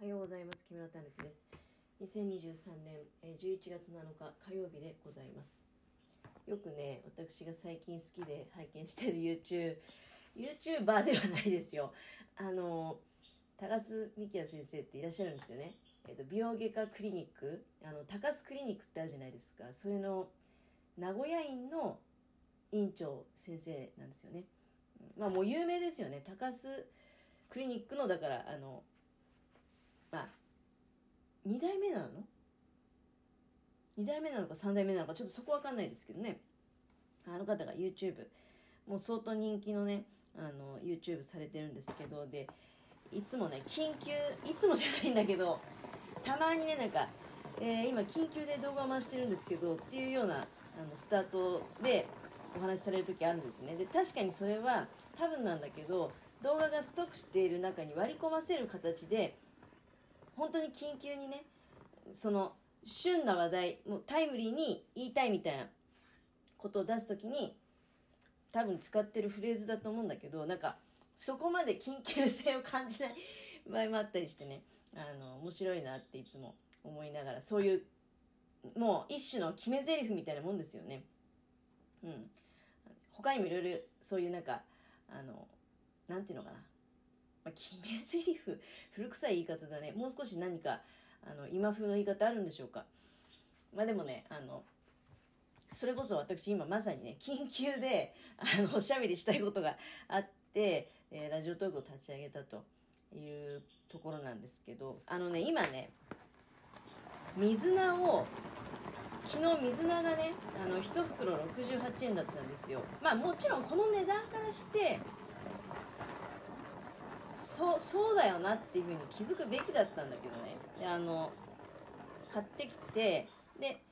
おはようございます。木村たぬきです。2023年11月7日火曜日でございます。よくね私が最近好きで拝見してる YouTube YouTuber ではないですよ。あの高須幹也先生っていらっしゃるんですよね。えーと美容外科クリニック。あの高須クリニックってあるじゃないですか。それの名古屋院の院長先生なんですよね。まあもう有名ですよね。高須クリニックのだからあの2代目なの？2代目なのか3代目なのかちょっとそこわかんないですけどね。あの方が YouTube もう相当人気のねあの YouTube されてるんですけどでいつもね緊急いつもじゃないんだけどたまにねなんか、えー今緊急で動画を回してるんですけどっていうようなあのスタートでお話しされる時あるんですね。で確かにそれは多分なんだけど動画がストックしている中に割り込ませる形で本当に緊急にねその旬な話題もうタイムリーに言いたいみたいなことを出す時に多分使ってるフレーズだと思うんだけどなんかそこまで緊急性を感じない 場合もあったりしてねあの面白いなっていつも思いながらそういうもう一種の決め台詞みたいなもんですよね。うん、他にもいろいろそういうなんかあのなんていうのかな、まあ、決め台詞 古臭い言い方だね。もう少し何かあの今風の言い方あるんでしょうか。まあでもねあのそれこそ私今まさにね緊急であのおしゃべりしたいことがあって、えーラジオトークを立ち上げたというところなんですけどあのね今ね水菜を昨日水菜がねあの1袋68円だったんですよ。まあもちろんこの値段からしてそうそうだよなっていうふうに気づくべきだったんだけどね。であの買ってきてで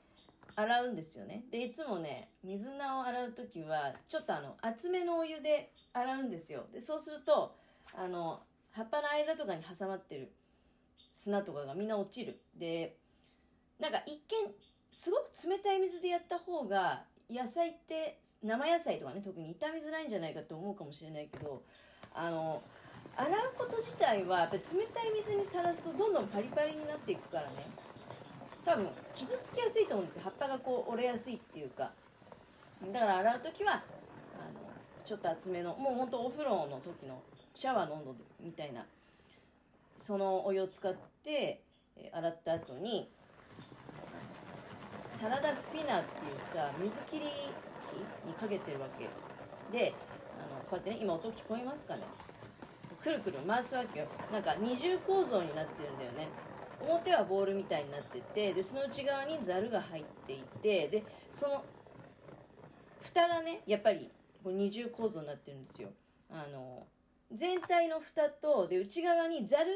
洗うんですよね。でいつもね水菜を洗う時はちょっとあの厚めのお湯で洗うんですよ。でそうするとあの葉っぱの間とかに挟まってる砂とかがみんな落ちる。でなんか一見すごく冷たい水でやった方が野菜って生野菜とかね特に傷みづらいんじゃないかと思うかもしれないけどあの洗うこと自体はやっぱり冷たい水にさらすとどんどんパリパリになっていくからね。多分傷つきやすいと思うんですよ。葉っぱがこう折れやすいっていうか。だから洗う時はあのちょっと厚めのもうほんとお風呂の時のシャワーの温度みたいな。そのお湯を使って洗った後にサラダスピナーっていうさ水切り器にかけてるわけ。であのこうやってね今音聞こえますかね？くるくる回すわけよ。なんか二重構造になってるんだよね。表はボールみたいになっててでその内側にざるが入っていてでその蓋がねやっぱりこう二重構造になってるんですよ。あの全体の蓋とで内側にざる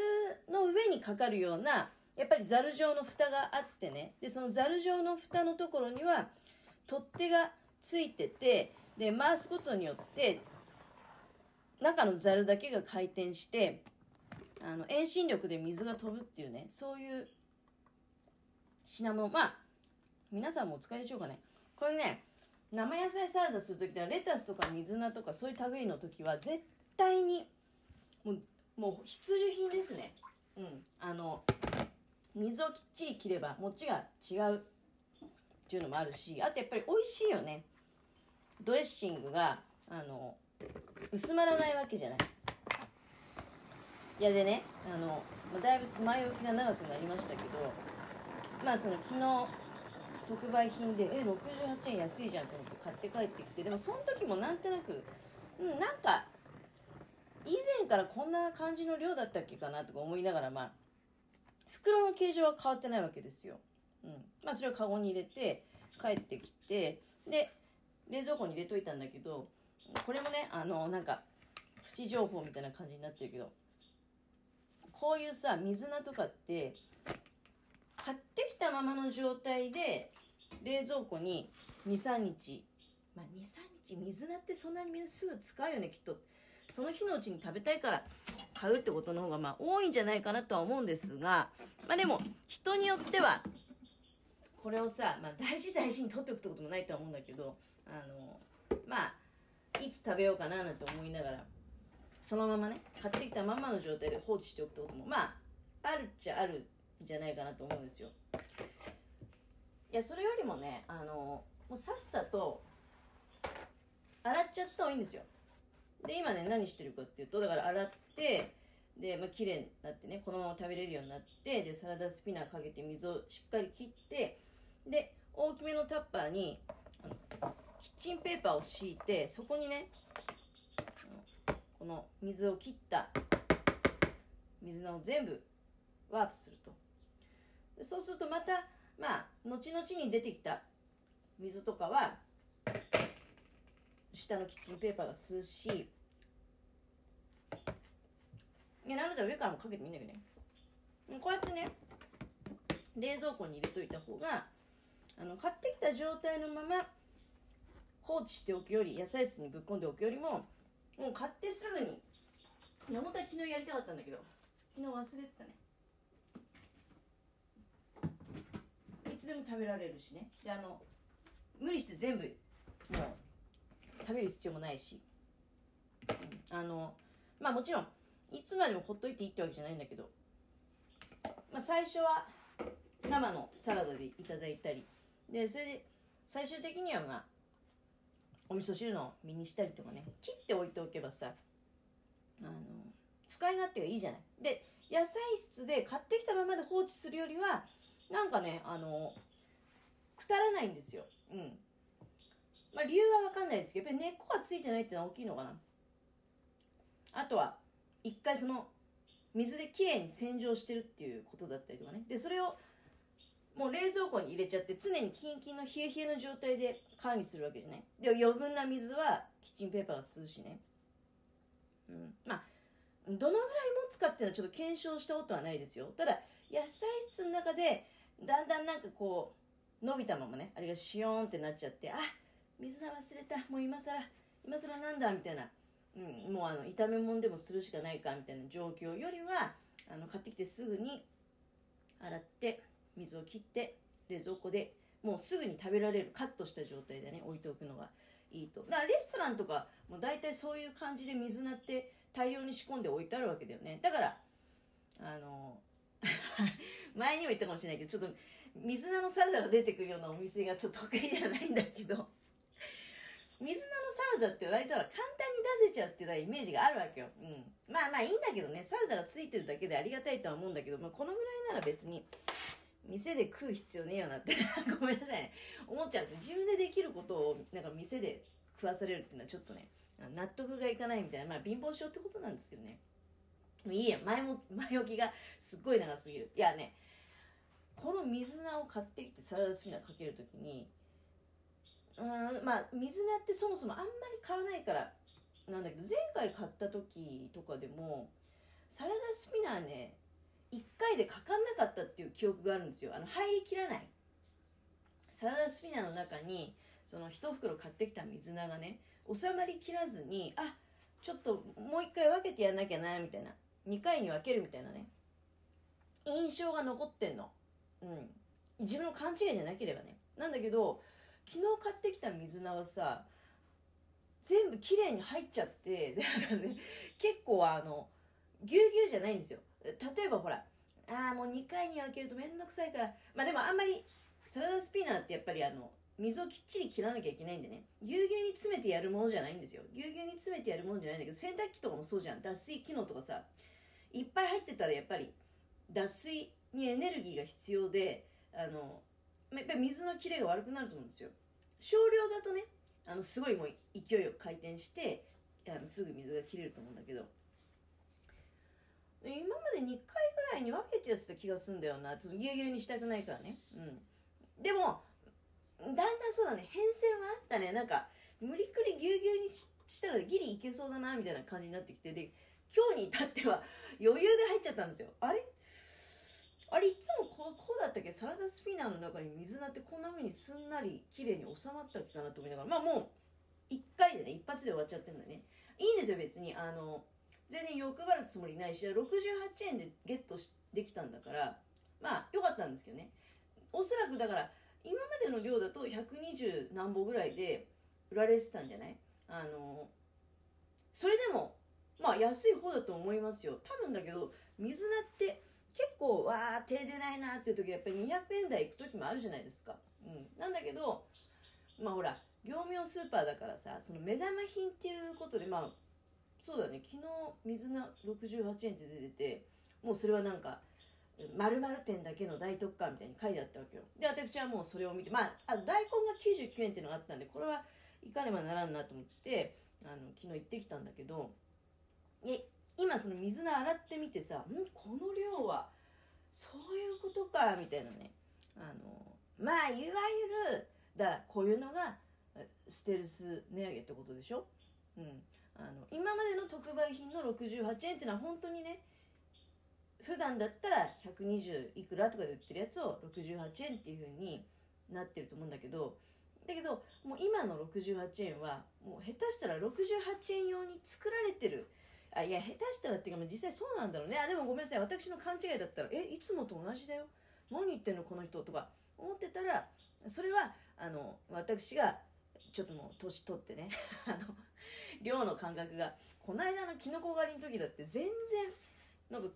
の上にかかるようなやっぱりざる状の蓋があってね。でそのざる状の蓋のところには取っ手がついててで回すことによって中のざるだけが回転してあの遠心力で水が飛ぶっていうねそういう品物。まあ皆さんもお使いでしょうかね。これね生野菜サラダする時ではレタスとか水菜とかそういう類の時は絶対にもうもう必需品ですね。うん。あの水をきっちり切れば餅が違う。っていうのもあるしあとやっぱり美味しいよね。ドレッシングがあの薄まらないわけじゃない。いやでねあのだいぶ前置きが長くなりましたけどまあその昨日特売品でえ68円安いじゃんと思って買って帰ってきてでもその時もなんとなくうんなんか以前からこんな感じの量だったっけかなとか思いながらまあ袋の形状は変わってないわけですよ、うん、まあそれをカゴに入れて帰ってきてで冷蔵庫に入れといたんだけどこれもねあのなんかプチ情報みたいな感じになってるけどこういうさ水菜とかって買ってきたままの状態で冷蔵庫に23日まあ23日水菜ってそんなにみんなすぐ使うよねきっと。その日のうちに食べたいから買うってことの方がまあ多いんじゃないかなとは思うんですがまあでも人によってはこれをさ、まあ、大事大事に取っておくってこともないとは思うんだけどあのいつ食べようかななんて思いながらそのままね買ってきたままの状態で放置しておくってこともまああるっちゃあるんじゃないかなと思うんですよ。いやそれよりもねあのもうさっさと洗っちゃった方がいいんですよ。で今ね何してるかっていうとだから洗ってで、まあ綺麗になってねこのまま食べれるようになってでサラダスピナーかけて水をしっかり切ってで大きめのタッパーにキッチンペーパーを敷いてそこにねこの水を切った水菜を全部ワープすると。そうするとまたまあ後々に出てきた水とかは下のキッチンペーパーが吸うしいやなんだったら上からもかけてもいいんだけどね。こうやってね冷蔵庫に入れといた方があの買ってきた状態のまま放置しておくより野菜室にぶっ込んでおくよりももう買ってすぐに本当は昨日やりたかったんだけど昨日忘れてたね。いつでも食べられるしね。であの無理して全部もう食べる必要もないし、あのまあもちろんいつまでもほっといていいってわけじゃないんだけど、まあ、最初は生のサラダでいただいたり。でそれで最終的にはまあお味噌汁の身にしたりとかね。切っておいておけばさあの使い勝手がいいじゃない。で野菜室で買ってきたままで放置するよりはなんかねあのくたらないんですよ。うん。まあ理由は分かんないですけどやっぱり根っこがついてないっていうのは大きいのかな。あとは一回その水できれいに洗浄してるっていうことだったりとかね。でそれをもう冷蔵庫に入れちゃって常にキンキンの冷え冷えの状態で管理するわけじゃない？で余分な水はキッチンペーパーが吸うしね。うん。まあどのぐらい持つかっていうのはちょっと検証したことはないですよ。ただ野菜室の中でだんだんなんかこう伸びたままねあれがシヨンってなっちゃってあ水菜忘れた。もう今更今更なんだみたいな、うん、もうあの炒め物でもするしかないかみたいな状況よりはあの買ってきてすぐに洗って水を切って冷蔵庫でもうすぐに食べられるカットした状態でね置いておくのがいいと。だからレストランとかも大体そういう感じで水菜って大量に仕込んで置いてあるわけだよね。だからあの 前にも言ったかもしれないけどちょっと水菜のサラダが出てくるようなお店がちょっと得意じゃないんだけど。水菜のサラダって割と簡単に出せちゃうっていうのはイメージがあるわけよ、うん、まあまあいいんだけどね。サラダがついてるだけでありがたいとは思うんだけど、まあ、このぐらいなら別に店で食う必要ねえよなって。ごめんなさい、思っちゃうんですよ。自分でできることをなんか店で食わされるっていうのはちょっとね納得がいかないみたいなまあ貧乏症ってことなんですけどね。いいや前も前置きがすっごい長すぎる。いやねこの水菜を買ってきてサラダスピナーかけるときにうんまあ水菜ってそもそもあんまり買わないからなんだけど前回買った時とかでもサラダスピナーね1回でかかんなかったっていう記憶があるんですよ。あの入りきらない。サラダスピナーの中にその1袋買ってきた水菜がね収まりきらずにあちょっともう1回分けてやんなきゃなみたいな。2回に分けるみたいなね。印象が残ってんの。うん。自分の勘違いじゃなければね。なんだけど昨日買ってきた水菜はさ全部きれいに入っちゃってで なんか、ね、結構あのぎゅうぎゅうじゃないんですよ。例えばほらああもう2回に分けると面倒くさいからまあでもあんまりサラダスピナーってやっぱりあの水をきっちり切らなきゃいけないんでね。ぎゅうぎゅうに詰めてやるものじゃないんですよ。ぎゅうぎゅうに詰めてやるものじゃないんだけど洗濯機とかもそうじゃん。脱水機能とかさいっぱい入ってたらやっぱり脱水にエネルギーが必要であのやっぱり水のキレが悪くなると思うんですよ。少量だとねあのすごいもう勢いよく回転してあのすぐ水が切れると思うんだけど。今まで2回ぐらいに分けてやってた気がすんだよな。ちょっとぎゅうぎゅうにしたくないからね。うん。でもだんだんそうだね。変遷はあったね。なんか無理くりぎゅうぎゅうにしたらギリいけそうだなみたいな感じになってきて。で今日に至っては 余裕で入っちゃったんですよ。あれ？あれいつもこうこうだったっけ？サラダスピナーの中に水菜ってこんな風にすんなり綺麗に収まったっけかなと思いながら。まあもう1回でね一発で終わっちゃってんだね。いいんですよ別に。あの全然欲張るつもりないし68円でゲットできたんだからまあ良かったんですけどね。おそらくだから今までの量だと120何本ぐらいで売られてたんじゃない？あのそれでもまあ安い方だと思いますよ。多分だけど水菜って結構わあ手出ないなっていう時はやっぱり200円台行く時もあるじゃないですか、うん、なんだけどまあほら業務用スーパーだからさその目玉品っていうことでまあそうだね。昨日水菜68円って出ててもうそれはなんか〇〇店だけの大特価みたいに書いてあったわけよ。で私はもうそれを見てまああ大根が99円っていうのがあったんでこれは行かねばならんなと思ってあの昨日行ってきたんだけどえ今その水菜洗ってみてさんこの量はそういうことかみたいなね。あのまあいわゆるだからこういうのがステルス値上げってことでしょ、うん、あの今までの特売品の68円っていうのは本当にね普段だったら120いくらとかで売ってるやつを68円っていう風になってると思うんだけどだけどもう今の68円はもう下手したら68円用に作られてる。あいや下手したらっていうか実際そうなんだろうね。あでもごめんなさい。私の勘違いだったらえいつもと同じだよ。何言ってんのこの人とか思ってたらそれはあの私がちょっともう年取ってね あの量の感覚がこの間のキノコ狩りの時だって全然なんか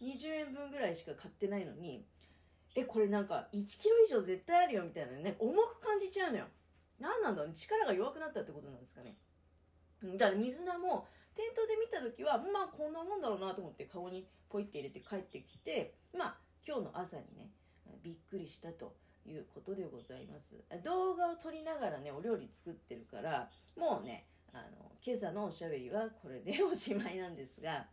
920円分ぐらいしか買ってないのにえこれなんか1キロ以上絶対あるよみたいなね重く感じちゃうのよ。何なんだろうね。力が弱くなったってことなんですかね。だから水菜も店頭で見た時はまあこんなもんだろうなと思って顔にポイって入れて帰ってきてまあ今日の朝にねびっくりしたと。いうことでございます動画を撮りながらねお料理作ってるからもうねあの今朝のおしゃべりはこれでおしまいなんですが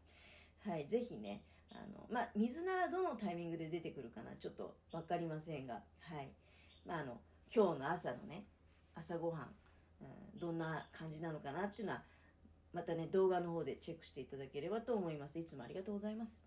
はい、ぜひね、あの、まあ、水菜はどのタイミングで出てくるかな、ちょっと分かりませんが、はい。まあ、あの、今日の朝のね、朝ごはん、うん、どんな感じなのかなっていうのは、またね、動画の方でチェックしていただければと思います。いつもありがとうございます。